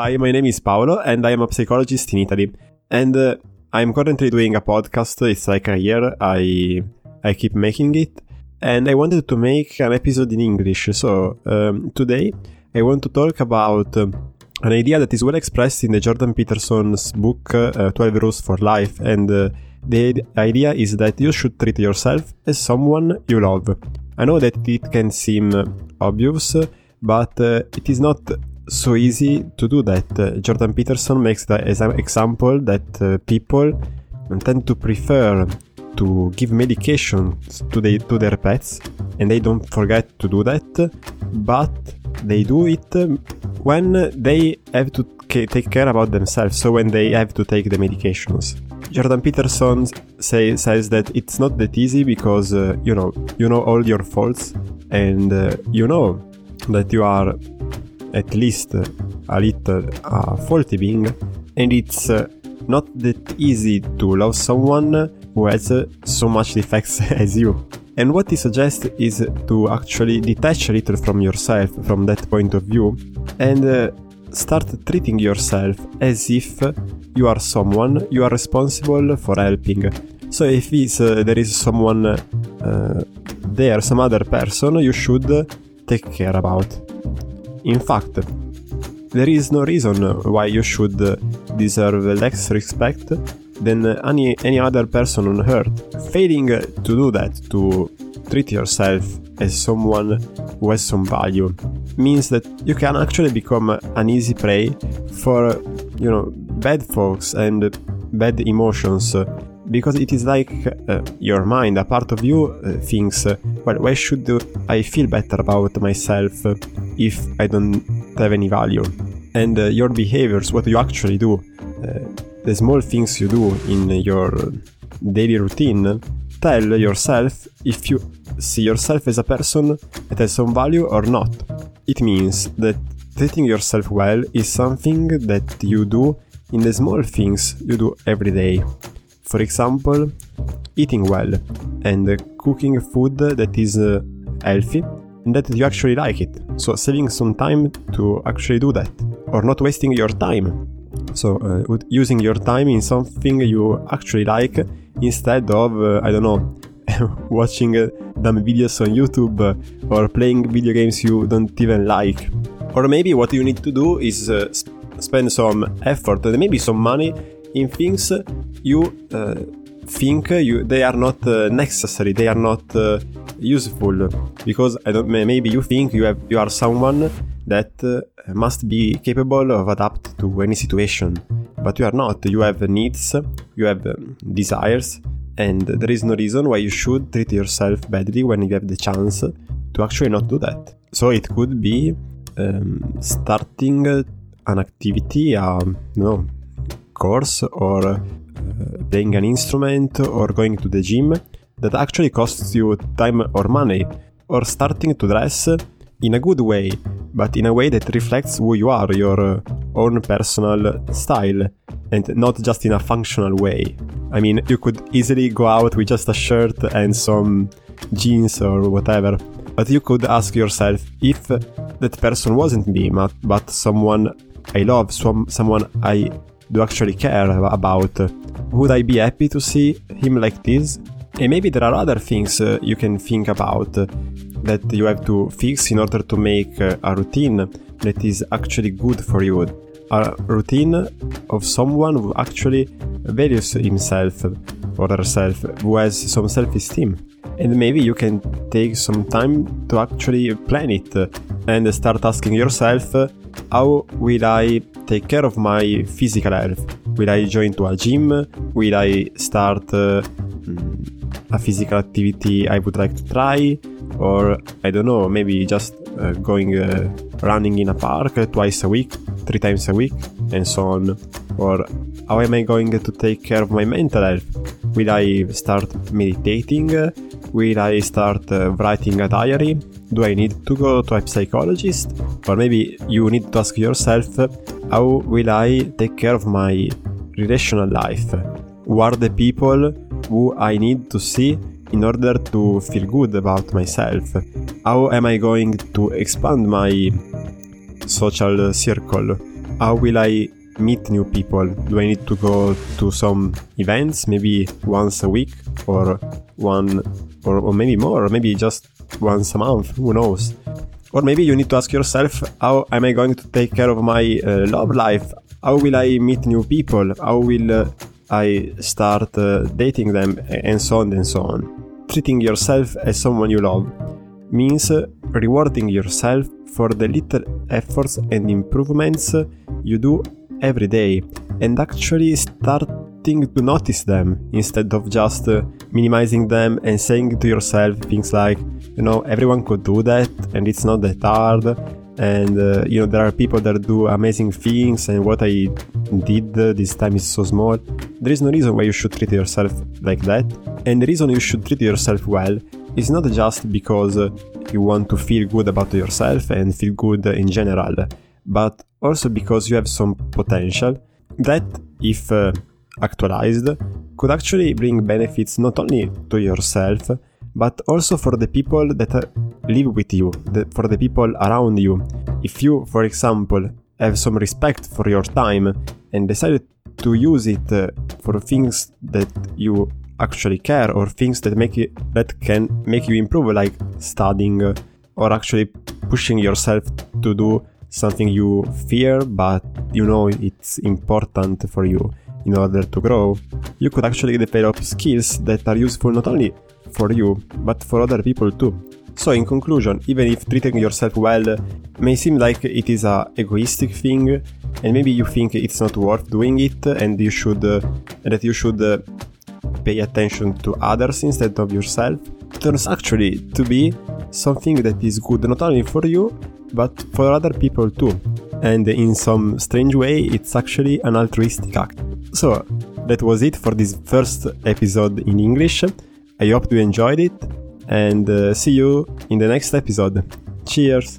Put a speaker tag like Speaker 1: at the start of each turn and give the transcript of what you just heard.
Speaker 1: Hi, my name is Paolo and I am a psychologist in Italy. And uh, I'm currently doing a podcast. It's like a year. I I keep making it, and I wanted to make an episode in English. So um, today I want to talk about uh, an idea that is well expressed in the Jordan Peterson's book uh, 12 Rules for Life, and uh, the idea is that you should treat yourself as someone you love. I know that it can seem obvious, but uh, it is not so easy to do that. Uh, Jordan Peterson makes the example that uh, people tend to prefer to give medication to, the, to their pets and they don't forget to do that, but they do it when they have to take care about themselves, so when they have to take the medications. Jordan Peterson say, says that it's not that easy because uh, you know you know all your faults and uh, you know that you are at least a little uh, faulty being, and it's uh, not that easy to love someone who has uh, so much defects as you. And what he suggests is to actually detach a little from yourself from that point of view and uh, start treating yourself as if you are someone you are responsible for helping. So if uh, there is someone uh, there, some other person you should take care about. In fact, there is no reason why you should deserve less respect than any, any other person on earth. Failing to do that, to treat yourself as someone who has some value, means that you can actually become an easy prey for, you know, bad folks and bad emotions because it is like uh, your mind, a part of you uh, thinks, uh, well, why should I feel better about myself if I don't have any value? And uh, your behaviors, what you actually do, uh, the small things you do in your daily routine, tell yourself if you see yourself as a person that has some value or not. It means that treating yourself well is something that you do in the small things you do every day. For example, eating well and cooking food that is uh, healthy and that you actually like it. So saving some time to actually do that or not wasting your time. So uh, using your time in something you actually like instead of uh, I don't know watching uh, dumb videos on YouTube or playing video games you don't even like. Or maybe what you need to do is uh, sp- spend some effort and maybe some money in things you uh, think you they are not uh, necessary they are not uh, useful. Because I don't maybe you think you have you are someone that uh, must be capable of adapt to any situation. But you are not. You have needs you have um, desires and there is no reason why you should treat yourself badly when you have the chance to actually not do that. So it could be um, starting an activity um, no course or uh, playing an instrument or going to the gym that actually costs you time or money, or starting to dress in a good way, but in a way that reflects who you are, your uh, own personal style, and not just in a functional way. I mean, you could easily go out with just a shirt and some jeans or whatever, but you could ask yourself if that person wasn't me, but someone I love, some, someone I do actually care about. Would I be happy to see him like this? And maybe there are other things uh, you can think about uh, that you have to fix in order to make uh, a routine that is actually good for you. A routine of someone who actually values himself or herself, who has some self esteem. And maybe you can take some time to actually plan it and start asking yourself how will I take care of my physical health? Will I join to a gym? Will I start uh, a physical activity I would like to try? Or I don't know, maybe just uh, going uh, running in a park twice a week, three times a week, and so on. Or how am I going to take care of my mental health? Will I start meditating? Will I start uh, writing a diary? Do I need to go to a psychologist? Or maybe you need to ask yourself how will I take care of my relational life? Who are the people who I need to see in order to feel good about myself? How am I going to expand my social circle? how will I meet new people? Do I need to go to some events, maybe once a week, or one, or, or maybe more, or maybe just once a month? Who knows? Or maybe you need to ask yourself, how am I going to take care of my uh, love life? How will I meet new people? How will uh, I start uh, dating them? And so on and so on. Treating yourself as someone you love means rewarding yourself for the little efforts and improvements you do every day and actually to notice them instead of just uh, minimizing them and saying to yourself things like, you know, everyone could do that and it's not that hard. And uh, you know, there are people that do amazing things, and what I did this time is so small. There is no reason why you should treat yourself like that. And the reason you should treat yourself well is not just because uh, you want to feel good about yourself and feel good in general, but also because you have some potential that, if uh, actualized, could actually bring benefits not only to yourself, but also for the people that live with you, for the people around you. If you, for example, have some respect for your time and decided to use it uh, for things that you actually care or things that make you that can make you improve like studying or actually pushing yourself to do something you fear but you know it's important for you in order to grow you could actually develop skills that are useful not only for you but for other people too so in conclusion even if treating yourself well may seem like it is a egoistic thing and maybe you think it's not worth doing it and you should uh, that you should uh, pay attention to others instead of yourself turns actually to be something that is good not only for you but for other people too. And in some strange way, it's actually an altruistic act. So, that was it for this first episode in English. I hope you enjoyed it and uh, see you in the next episode. Cheers!